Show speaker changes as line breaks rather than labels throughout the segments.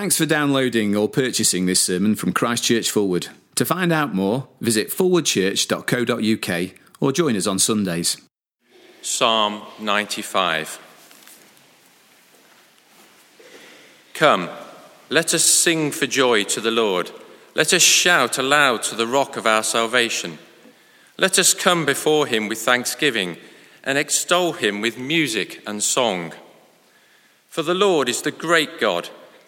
Thanks for downloading or purchasing this sermon from Christchurch Forward. To find out more, visit forwardchurch.co.uk or join us on Sundays.
Psalm 95. Come, let us sing for joy to the Lord. Let us shout aloud to the rock of our salvation. Let us come before him with thanksgiving and extol him with music and song. For the Lord is the great God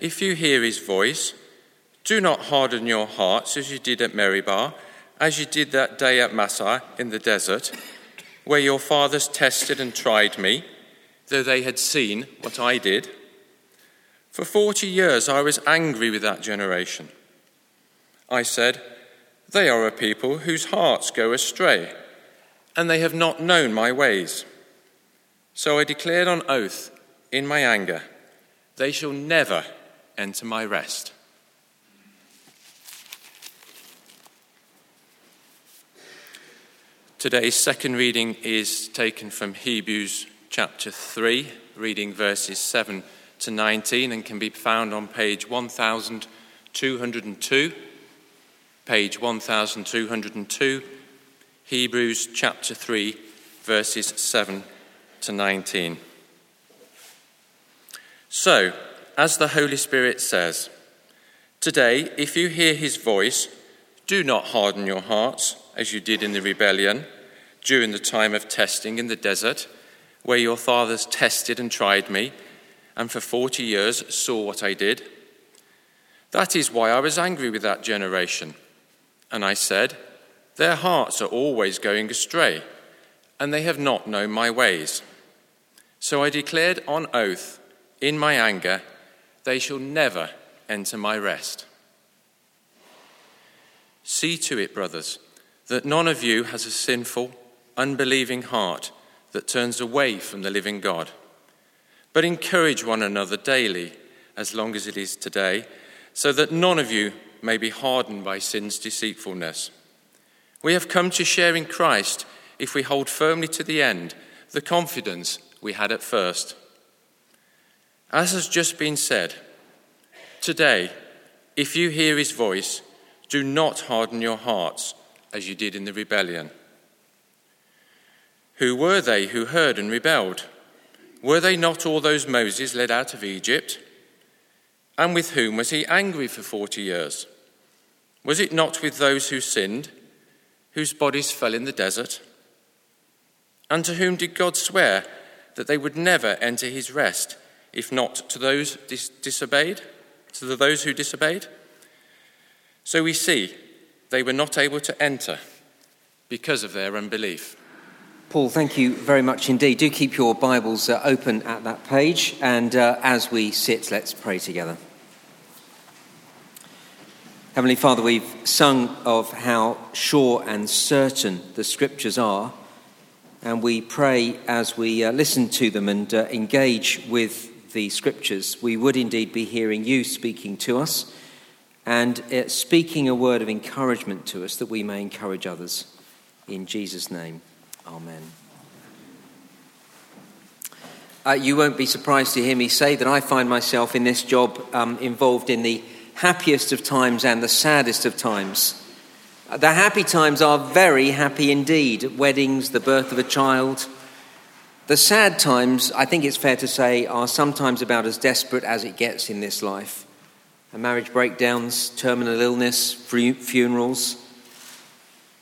if you hear his voice, do not harden your hearts as you did at Meribah, as you did that day at Massah in the desert, where your fathers tested and tried me, though they had seen what I did. For forty years I was angry with that generation. I said, They are a people whose hearts go astray, and they have not known my ways. So I declared on oath in my anger, They shall never enter my rest. Today's second reading is taken from Hebrews chapter 3, reading verses 7 to 19, and can be found on page 1202. Page 1202, Hebrews chapter 3, verses 7 to 19. So, as the Holy Spirit says. Today, if you hear his voice, do not harden your hearts as you did in the rebellion during the time of testing in the desert, where your fathers tested and tried me, and for 40 years saw what I did. That is why I was angry with that generation. And I said, Their hearts are always going astray, and they have not known my ways. So I declared on oath in my anger, they shall never enter my rest. See to it, brothers, that none of you has a sinful, unbelieving heart that turns away from the living God. But encourage one another daily, as long as it is today, so that none of you may be hardened by sin's deceitfulness. We have come to share in Christ if we hold firmly to the end the confidence we had at first. As has just been said, today, if you hear his voice, do not harden your hearts as you did in the rebellion. Who were they who heard and rebelled? Were they not all those Moses led out of Egypt? And with whom was he angry for forty years? Was it not with those who sinned, whose bodies fell in the desert? And to whom did God swear that they would never enter his rest? If not to those dis- disobeyed, to those who disobeyed. So we see they were not able to enter because of their unbelief.
Paul, thank you very much indeed. Do keep your Bibles uh, open at that page, and uh, as we sit, let's pray together. Heavenly Father, we've sung of how sure and certain the scriptures are, and we pray as we uh, listen to them and uh, engage with the scriptures, we would indeed be hearing you speaking to us and uh, speaking a word of encouragement to us that we may encourage others. In Jesus' name, Amen. Uh, you won't be surprised to hear me say that I find myself in this job um, involved in the happiest of times and the saddest of times. The happy times are very happy indeed weddings, the birth of a child the sad times, I think it's fair to say, are sometimes about as desperate as it gets in this life. Marriage breakdowns, terminal illness, funerals.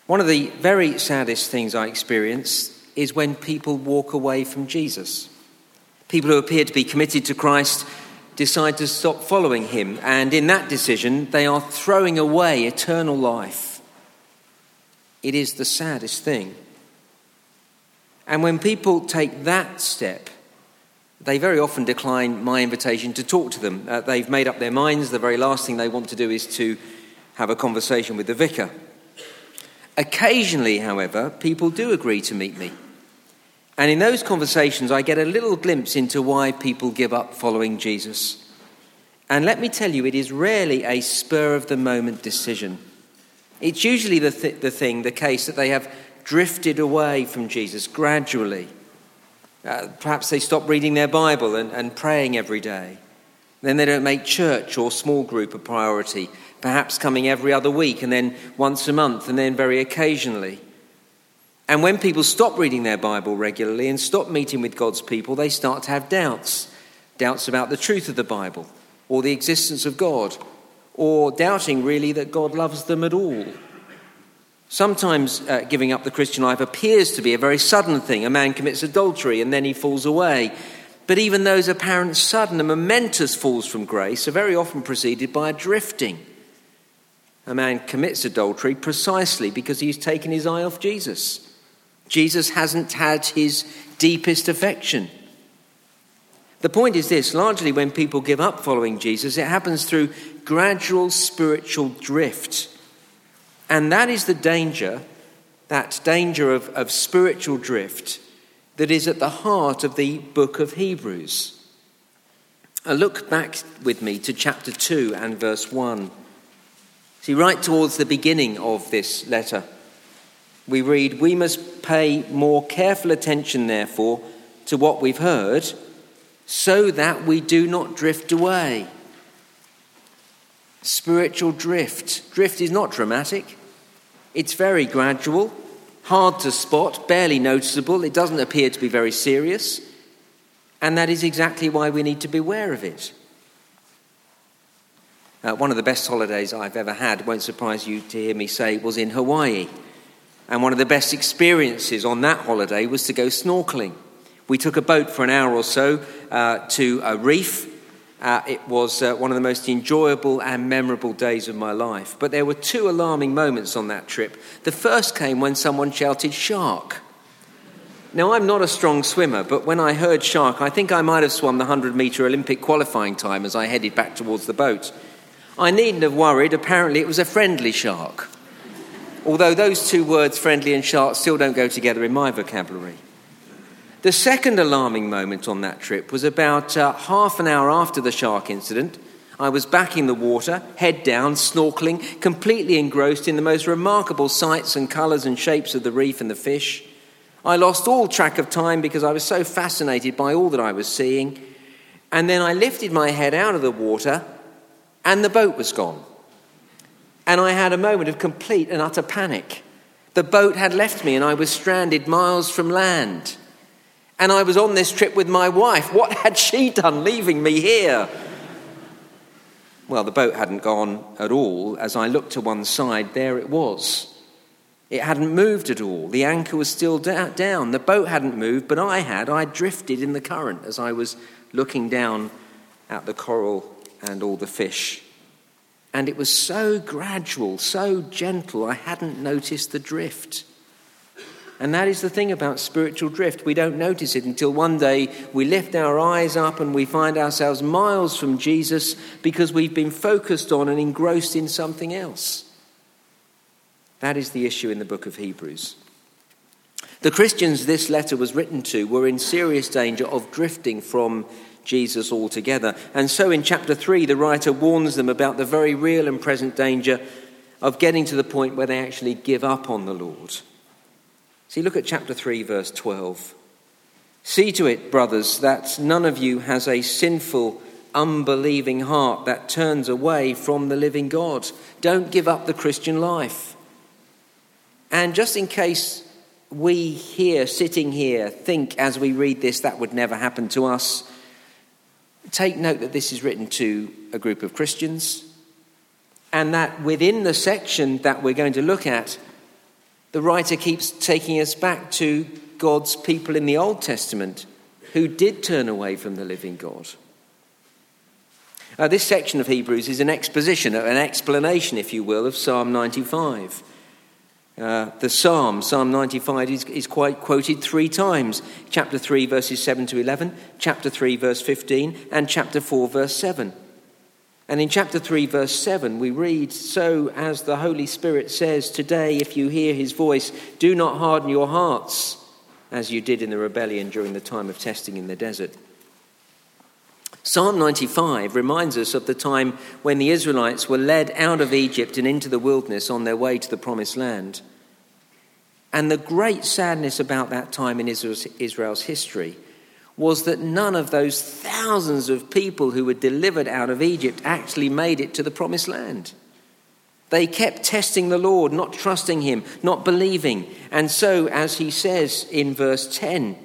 One of the very saddest things I experience is when people walk away from Jesus. People who appear to be committed to Christ decide to stop following him, and in that decision, they are throwing away eternal life. It is the saddest thing. And when people take that step, they very often decline my invitation to talk to them. Uh, they've made up their minds. The very last thing they want to do is to have a conversation with the vicar. Occasionally, however, people do agree to meet me. And in those conversations, I get a little glimpse into why people give up following Jesus. And let me tell you, it is rarely a spur of the moment decision. It's usually the, th- the thing, the case, that they have drifted away from Jesus gradually. Uh, perhaps they stop reading their Bible and, and praying every day. Then they don't make church or small group a priority, perhaps coming every other week and then once a month and then very occasionally. And when people stop reading their Bible regularly and stop meeting with God's people, they start to have doubts doubts about the truth of the Bible or the existence of God, or doubting really that God loves them at all. Sometimes uh, giving up the Christian life appears to be a very sudden thing. A man commits adultery and then he falls away. But even those apparent sudden and momentous falls from grace are very often preceded by a drifting. A man commits adultery precisely because he's taken his eye off Jesus. Jesus hasn't had his deepest affection. The point is this largely when people give up following Jesus, it happens through gradual spiritual drift. And that is the danger, that danger of, of spiritual drift, that is at the heart of the book of Hebrews. A look back with me to chapter 2 and verse 1. See, right towards the beginning of this letter, we read, We must pay more careful attention, therefore, to what we've heard so that we do not drift away. Spiritual drift. Drift is not dramatic, it's very gradual, hard to spot, barely noticeable. It doesn't appear to be very serious. And that is exactly why we need to be aware of it. Uh, one of the best holidays I've ever had, won't surprise you to hear me say, was in Hawaii. And one of the best experiences on that holiday was to go snorkeling. We took a boat for an hour or so uh, to a reef. Uh, it was uh, one of the most enjoyable and memorable days of my life. But there were two alarming moments on that trip. The first came when someone shouted, Shark! Now, I'm not a strong swimmer, but when I heard shark, I think I might have swum the 100 metre Olympic qualifying time as I headed back towards the boat. I needn't have worried, apparently, it was a friendly shark. Although those two words, friendly and shark, still don't go together in my vocabulary. The second alarming moment on that trip was about uh, half an hour after the shark incident. I was back in the water, head down, snorkeling, completely engrossed in the most remarkable sights and colours and shapes of the reef and the fish. I lost all track of time because I was so fascinated by all that I was seeing. And then I lifted my head out of the water, and the boat was gone. And I had a moment of complete and utter panic. The boat had left me, and I was stranded miles from land. And I was on this trip with my wife. What had she done leaving me here? Well, the boat hadn't gone at all. As I looked to one side, there it was. It hadn't moved at all. The anchor was still down. The boat hadn't moved, but I had. I drifted in the current as I was looking down at the coral and all the fish. And it was so gradual, so gentle, I hadn't noticed the drift. And that is the thing about spiritual drift. We don't notice it until one day we lift our eyes up and we find ourselves miles from Jesus because we've been focused on and engrossed in something else. That is the issue in the book of Hebrews. The Christians this letter was written to were in serious danger of drifting from Jesus altogether. And so in chapter 3, the writer warns them about the very real and present danger of getting to the point where they actually give up on the Lord. See, look at chapter 3, verse 12. See to it, brothers, that none of you has a sinful, unbelieving heart that turns away from the living God. Don't give up the Christian life. And just in case we here, sitting here, think as we read this that would never happen to us, take note that this is written to a group of Christians, and that within the section that we're going to look at, the writer keeps taking us back to God's people in the Old Testament who did turn away from the living God. Uh, this section of Hebrews is an exposition, an explanation, if you will, of Psalm 95. Uh, the Psalm, Psalm 95, is, is quite quoted three times chapter 3, verses 7 to 11, chapter 3, verse 15, and chapter 4, verse 7. And in chapter 3, verse 7, we read So, as the Holy Spirit says, Today, if you hear his voice, do not harden your hearts, as you did in the rebellion during the time of testing in the desert. Psalm 95 reminds us of the time when the Israelites were led out of Egypt and into the wilderness on their way to the promised land. And the great sadness about that time in Israel's history was that none of those thousands of people who were delivered out of Egypt actually made it to the promised land. They kept testing the Lord, not trusting Him, not believing. And so, as he says in verse 10,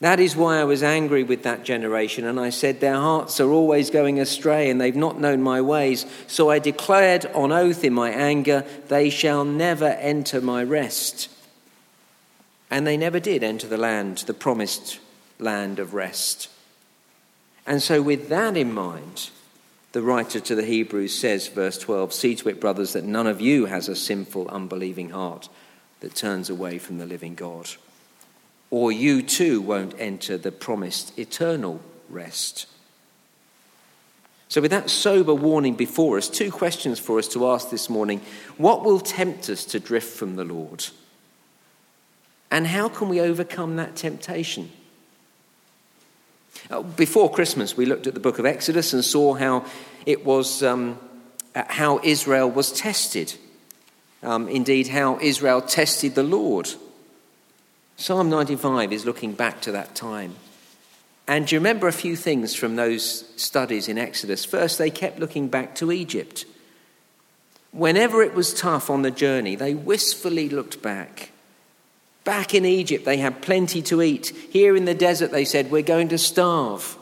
that is why I was angry with that generation, and I said, Their hearts are always going astray, and they've not known my ways. So I declared on oath in my anger, They shall never enter my rest. And they never did enter the land, the promised land of rest. And so, with that in mind, the writer to the Hebrews says, verse 12, See to it, brothers, that none of you has a sinful, unbelieving heart that turns away from the living God. Or you too won't enter the promised eternal rest. So, with that sober warning before us, two questions for us to ask this morning. What will tempt us to drift from the Lord? And how can we overcome that temptation? Uh, before Christmas, we looked at the book of Exodus and saw how it was um, uh, how Israel was tested. Um, indeed, how Israel tested the Lord. Psalm 95 is looking back to that time. And do you remember a few things from those studies in Exodus? First, they kept looking back to Egypt. Whenever it was tough on the journey, they wistfully looked back. Back in Egypt, they had plenty to eat. Here in the desert, they said, We're going to starve.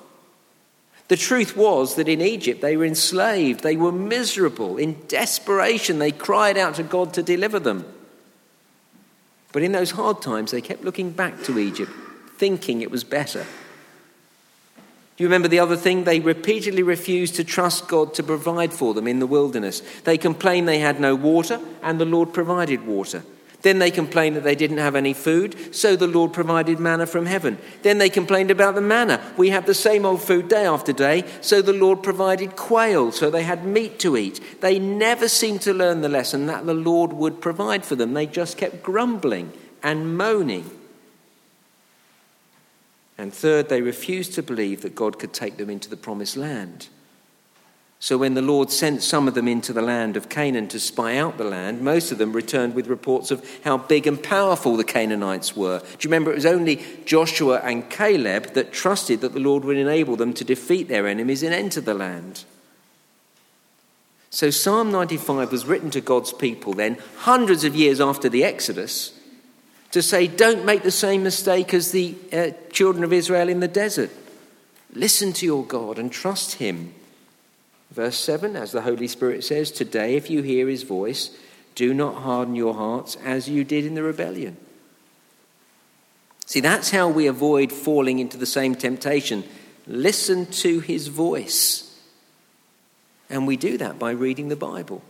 The truth was that in Egypt, they were enslaved, they were miserable. In desperation, they cried out to God to deliver them. But in those hard times, they kept looking back to Egypt, thinking it was better. Do you remember the other thing? They repeatedly refused to trust God to provide for them in the wilderness. They complained they had no water, and the Lord provided water. Then they complained that they didn't have any food, so the Lord provided manna from heaven. Then they complained about the manna. We have the same old food day after day, so the Lord provided quail, so they had meat to eat. They never seemed to learn the lesson that the Lord would provide for them. They just kept grumbling and moaning. And third, they refused to believe that God could take them into the promised land. So when the Lord sent some of them into the land of Canaan to spy out the land, most of them returned with reports of how big and powerful the Canaanites were. Do you remember it was only Joshua and Caleb that trusted that the Lord would enable them to defeat their enemies and enter the land? So Psalm 95 was written to God's people then, hundreds of years after the Exodus, to say, don't make the same mistake as the uh, children of Israel in the desert. Listen to your God and trust Him. Verse 7, as the Holy Spirit says, Today, if you hear his voice, do not harden your hearts as you did in the rebellion. See, that's how we avoid falling into the same temptation. Listen to his voice. And we do that by reading the Bible.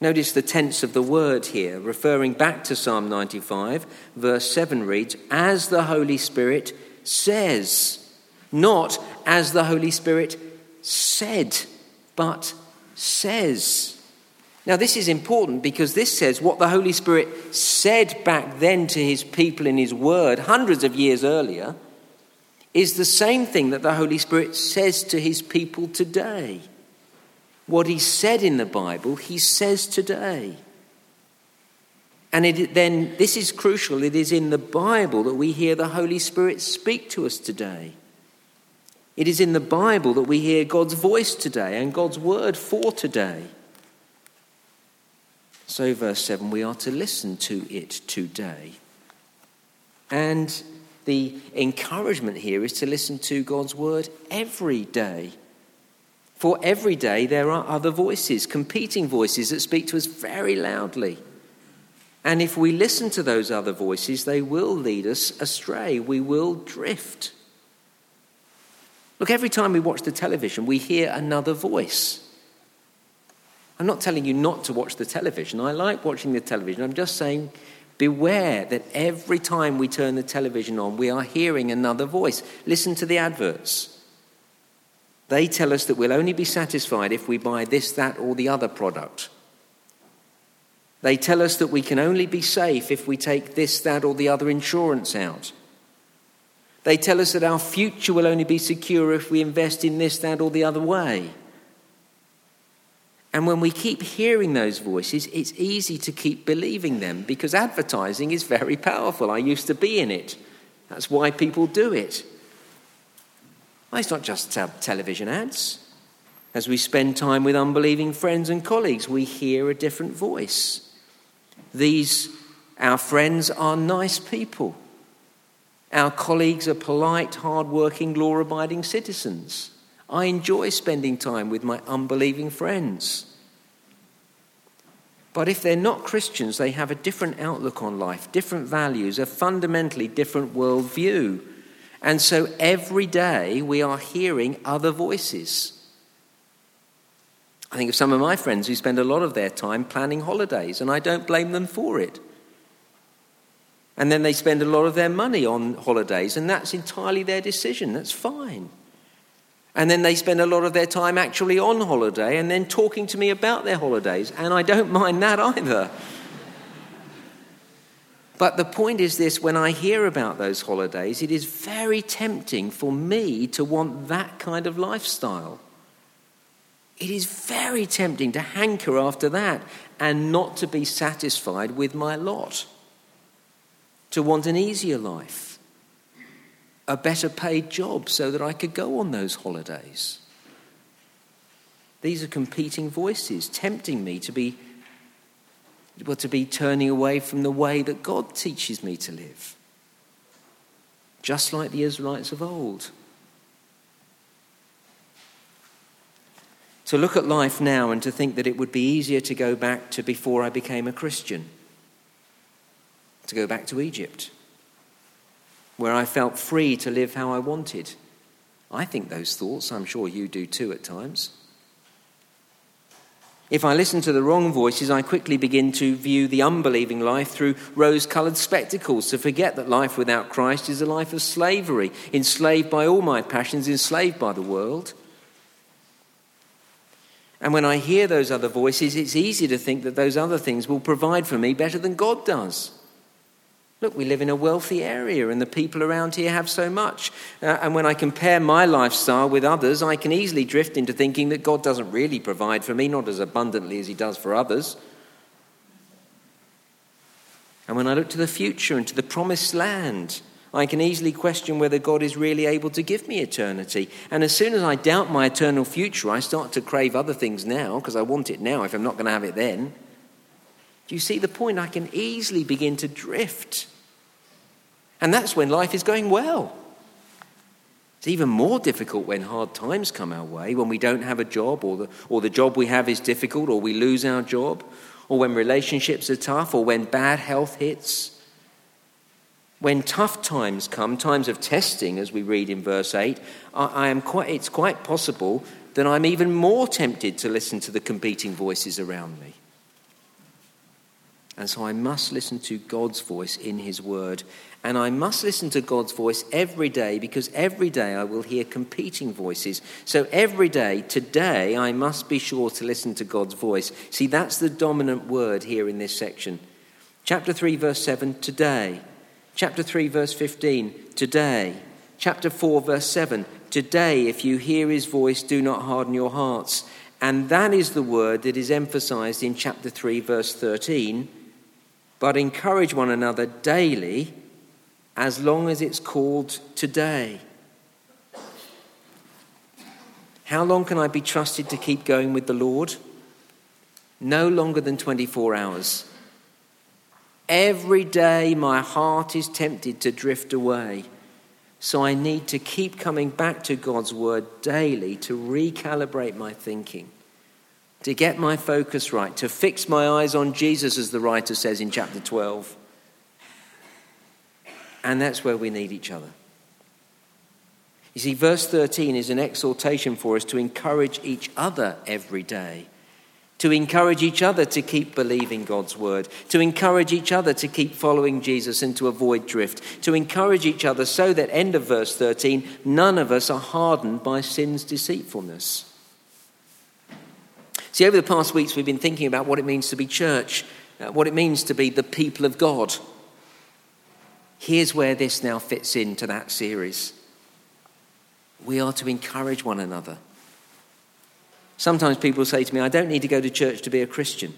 Notice the tense of the word here, referring back to Psalm 95, verse 7 reads, As the Holy Spirit says, not as the Holy Spirit said, but says. Now, this is important because this says what the Holy Spirit said back then to his people in his word hundreds of years earlier is the same thing that the Holy Spirit says to his people today. What he said in the Bible, he says today. And it, then, this is crucial, it is in the Bible that we hear the Holy Spirit speak to us today. It is in the Bible that we hear God's voice today and God's word for today. So, verse 7, we are to listen to it today. And the encouragement here is to listen to God's word every day. For every day there are other voices, competing voices that speak to us very loudly. And if we listen to those other voices, they will lead us astray. We will drift. Look, every time we watch the television, we hear another voice. I'm not telling you not to watch the television. I like watching the television. I'm just saying beware that every time we turn the television on, we are hearing another voice. Listen to the adverts. They tell us that we'll only be satisfied if we buy this, that, or the other product. They tell us that we can only be safe if we take this, that, or the other insurance out. They tell us that our future will only be secure if we invest in this, that, or the other way. And when we keep hearing those voices, it's easy to keep believing them because advertising is very powerful. I used to be in it. That's why people do it. Well, it's not just television ads. As we spend time with unbelieving friends and colleagues, we hear a different voice. These, our friends, are nice people. Our colleagues are polite, hard-working, law abiding citizens. I enjoy spending time with my unbelieving friends. But if they're not Christians, they have a different outlook on life, different values, a fundamentally different worldview. And so every day we are hearing other voices. I think of some of my friends who spend a lot of their time planning holidays, and I don't blame them for it. And then they spend a lot of their money on holidays, and that's entirely their decision. That's fine. And then they spend a lot of their time actually on holiday and then talking to me about their holidays, and I don't mind that either. But the point is this when I hear about those holidays, it is very tempting for me to want that kind of lifestyle. It is very tempting to hanker after that and not to be satisfied with my lot to want an easier life, a better paid job so that I could go on those holidays. These are competing voices tempting me to be well, to be turning away from the way that God teaches me to live. Just like the Israelites of old. To look at life now and to think that it would be easier to go back to before I became a Christian to go back to Egypt, where I felt free to live how I wanted. I think those thoughts, I'm sure you do too at times. If I listen to the wrong voices, I quickly begin to view the unbelieving life through rose colored spectacles, to forget that life without Christ is a life of slavery, enslaved by all my passions, enslaved by the world. And when I hear those other voices, it's easy to think that those other things will provide for me better than God does. Look, we live in a wealthy area and the people around here have so much. Uh, and when I compare my lifestyle with others, I can easily drift into thinking that God doesn't really provide for me, not as abundantly as He does for others. And when I look to the future and to the promised land, I can easily question whether God is really able to give me eternity. And as soon as I doubt my eternal future, I start to crave other things now because I want it now if I'm not going to have it then. Do you see the point? I can easily begin to drift. And that's when life is going well. It's even more difficult when hard times come our way, when we don't have a job, or the, or the job we have is difficult, or we lose our job, or when relationships are tough, or when bad health hits. When tough times come, times of testing, as we read in verse 8, I, I am quite, it's quite possible that I'm even more tempted to listen to the competing voices around me. And so I must listen to God's voice in His Word. And I must listen to God's voice every day because every day I will hear competing voices. So every day, today, I must be sure to listen to God's voice. See, that's the dominant word here in this section. Chapter 3, verse 7, today. Chapter 3, verse 15, today. Chapter 4, verse 7, today, if you hear His voice, do not harden your hearts. And that is the word that is emphasized in chapter 3, verse 13 but encourage one another daily as long as it's called today. How long can I be trusted to keep going with the Lord? No longer than 24 hours. Every day my heart is tempted to drift away. So I need to keep coming back to God's word daily to recalibrate my thinking to get my focus right, to fix my eyes on Jesus, as the writer says in chapter 12. And that's where we need each other. You see, verse 13 is an exhortation for us to encourage each other every day, to encourage each other to keep believing God's word, to encourage each other to keep following Jesus and to avoid drift, to encourage each other so that, end of verse 13, none of us are hardened by sin's deceitfulness. See, over the past weeks, we've been thinking about what it means to be church, uh, what it means to be the people of God. Here's where this now fits into that series. We are to encourage one another. Sometimes people say to me, I don't need to go to church to be a Christian.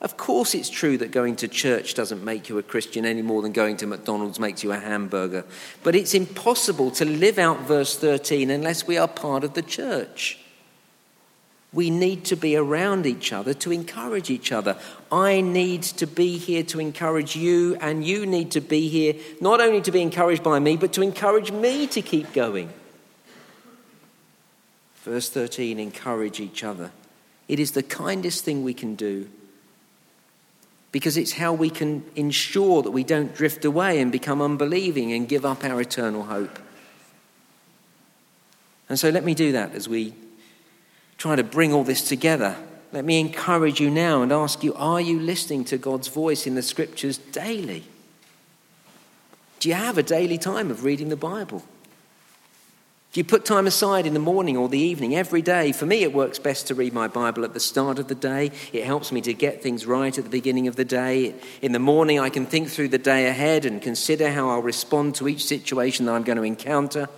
Of course, it's true that going to church doesn't make you a Christian any more than going to McDonald's makes you a hamburger. But it's impossible to live out verse 13 unless we are part of the church. We need to be around each other to encourage each other. I need to be here to encourage you, and you need to be here not only to be encouraged by me, but to encourage me to keep going. Verse 13 encourage each other. It is the kindest thing we can do because it's how we can ensure that we don't drift away and become unbelieving and give up our eternal hope. And so let me do that as we try to bring all this together. Let me encourage you now and ask you are you listening to God's voice in the scriptures daily? Do you have a daily time of reading the Bible? Do you put time aside in the morning or the evening every day? For me, it works best to read my Bible at the start of the day. It helps me to get things right at the beginning of the day. In the morning, I can think through the day ahead and consider how I'll respond to each situation that I'm going to encounter.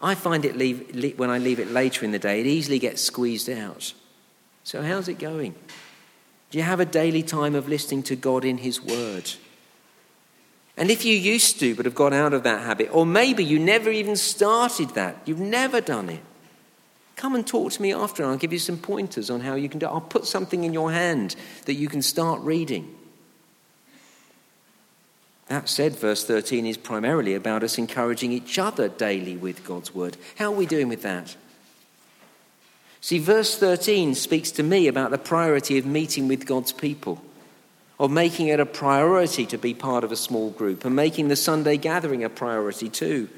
I find it leave, when I leave it later in the day, it easily gets squeezed out. So, how's it going? Do you have a daily time of listening to God in His Word? And if you used to but have got out of that habit, or maybe you never even started that, you've never done it, come and talk to me after and I'll give you some pointers on how you can do it. I'll put something in your hand that you can start reading. That said, verse 13 is primarily about us encouraging each other daily with God's word. How are we doing with that? See, verse 13 speaks to me about the priority of meeting with God's people of making it a priority to be part of a small group and making the Sunday gathering a priority too.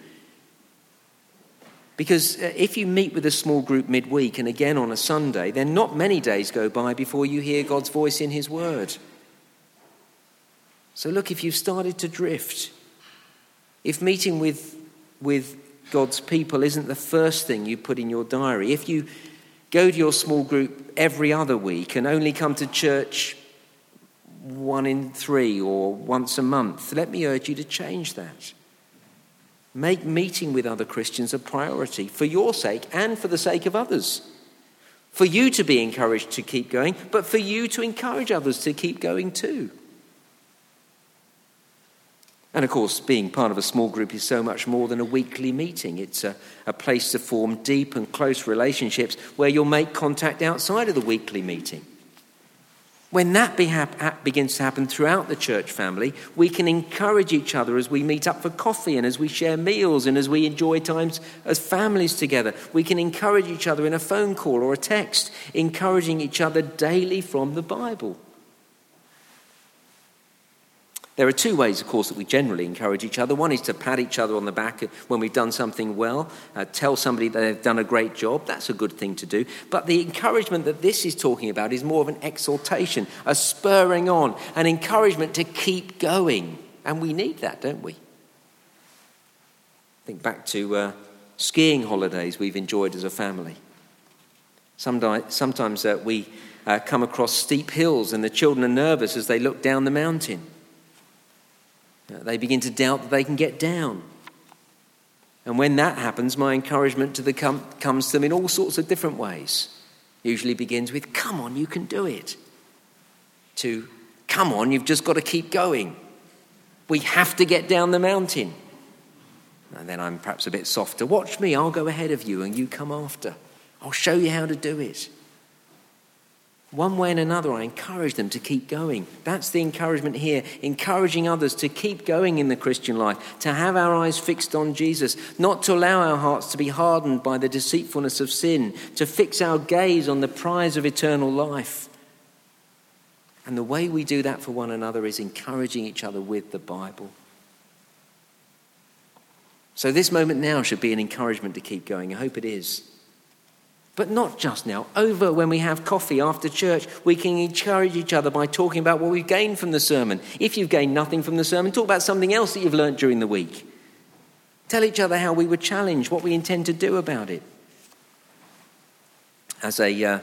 Because uh, if you meet with a small group midweek and again on a Sunday, then not many days go by before you hear God's voice in His Word. So, look, if you've started to drift, if meeting with, with God's people isn't the first thing you put in your diary, if you go to your small group every other week and only come to church one in three or once a month. Let me urge you to change that. Make meeting with other Christians a priority for your sake and for the sake of others. For you to be encouraged to keep going, but for you to encourage others to keep going too. And of course, being part of a small group is so much more than a weekly meeting. It's a, a place to form deep and close relationships where you'll make contact outside of the weekly meeting. When that begins to happen throughout the church family, we can encourage each other as we meet up for coffee and as we share meals and as we enjoy times as families together. We can encourage each other in a phone call or a text, encouraging each other daily from the Bible. There are two ways, of course, that we generally encourage each other. One is to pat each other on the back when we've done something well, uh, tell somebody that they've done a great job. That's a good thing to do. But the encouragement that this is talking about is more of an exhortation, a spurring on, an encouragement to keep going. And we need that, don't we? Think back to uh, skiing holidays we've enjoyed as a family. Sometimes, sometimes uh, we uh, come across steep hills and the children are nervous as they look down the mountain. Uh, they begin to doubt that they can get down. And when that happens, my encouragement to the com- comes to them in all sorts of different ways. Usually begins with, Come on, you can do it. To, Come on, you've just got to keep going. We have to get down the mountain. And then I'm perhaps a bit softer. Watch me, I'll go ahead of you and you come after. I'll show you how to do it. One way and another, I encourage them to keep going. That's the encouragement here, encouraging others to keep going in the Christian life, to have our eyes fixed on Jesus, not to allow our hearts to be hardened by the deceitfulness of sin, to fix our gaze on the prize of eternal life. And the way we do that for one another is encouraging each other with the Bible. So, this moment now should be an encouragement to keep going. I hope it is. But not just now. Over when we have coffee after church, we can encourage each other by talking about what we've gained from the sermon. If you've gained nothing from the sermon, talk about something else that you've learnt during the week. Tell each other how we were challenged, what we intend to do about it. As a, uh,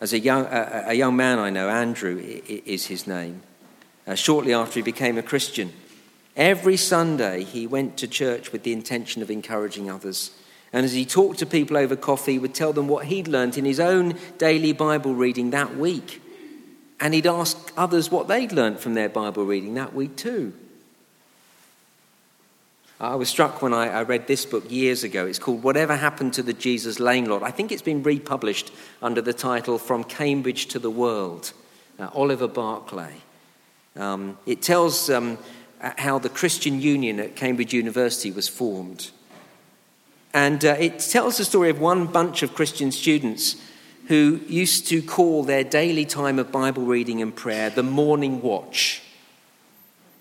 as a, young, uh, a young man I know, Andrew is his name, uh, shortly after he became a Christian, every Sunday he went to church with the intention of encouraging others. And as he talked to people over coffee, he would tell them what he'd learnt in his own daily Bible reading that week. And he'd ask others what they'd learnt from their Bible reading that week too. I was struck when I, I, read this book years ago. It's called Whatever Happened to the Jesus Lane Lot. I think it's been republished under the title From Cambridge to the World, uh, Oliver Barclay. Um, it tells um, how the Christian Union at Cambridge University was formed. And uh, it tells the story of one bunch of Christian students who used to call their daily time of Bible reading and prayer the morning watch.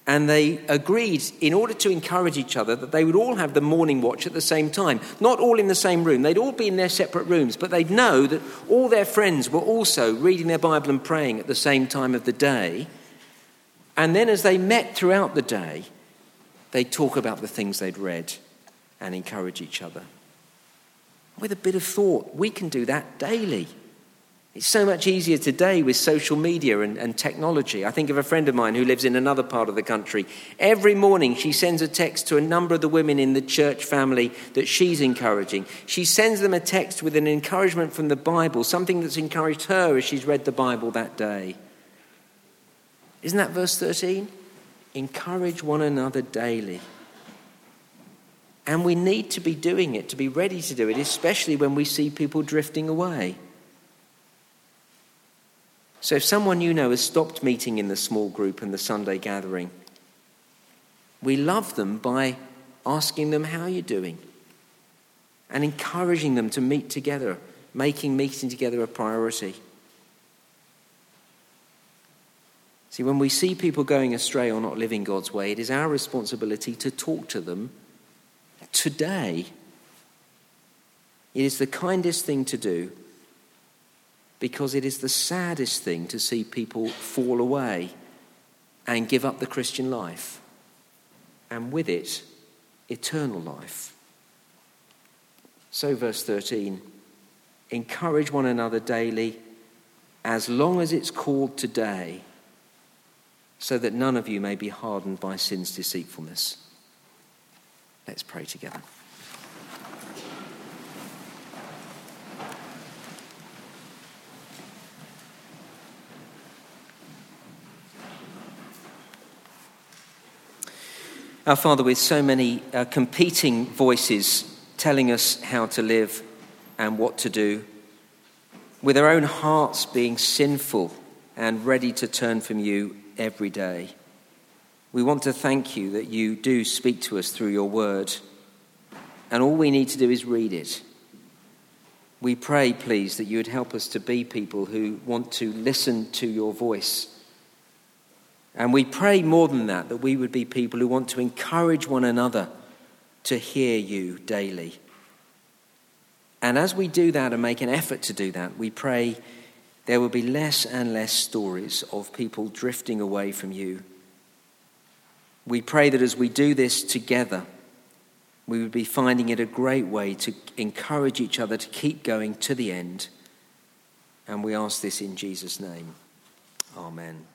And they agreed, in order to encourage each other, that they would all have the morning watch at the same time. Not all in the same room, they'd all be in their separate rooms, but they'd know that all their friends were also reading their Bible and praying at the same time of the day. And then, as they met throughout the day, they'd talk about the things they'd read and encourage each other. With a bit of thought, we can do that daily. It's so much easier today with social media and, and, technology. I think of a friend of mine who lives in another part of the country. Every morning, she sends a text to a number of the women in the church family that she's encouraging. She sends them a text with an encouragement from the Bible, something that's encouraged her as she's read the Bible that day. Isn't that verse 13? Encourage one another daily. And we need to be doing it, to be ready to do it, especially when we see people drifting away. So if someone you know has stopped meeting in the small group and the Sunday gathering, we love them by asking them how you're doing and encouraging them to meet together, making meeting together a priority. See, when we see people going astray or not living God's way, it is our responsibility to talk to them today. It is the kindest thing to do because it is the saddest thing to see people fall away and give up the Christian life, and with it, eternal life. So, verse 13 encourage one another daily as long as it's called today, so that none of you may be hardened by sin's deceitfulness. Let's pray together. Our Father, with so many uh, competing voices telling us how to live and what to do, with our own hearts being sinful and ready to turn from you every day, we want to thank you that you do speak to us through your word, and all we need to do is read it. We pray, please, that you would help us to be people who want to listen to your voice and we pray more than that, that we would be people who want to encourage one another to hear you daily. And as we do that and make an effort to do that, we pray there will be less and less stories of people drifting away from you. We pray that as we do this together, we would be finding it a great way to encourage each other to keep going to the end. And we ask this in Jesus' name. Amen.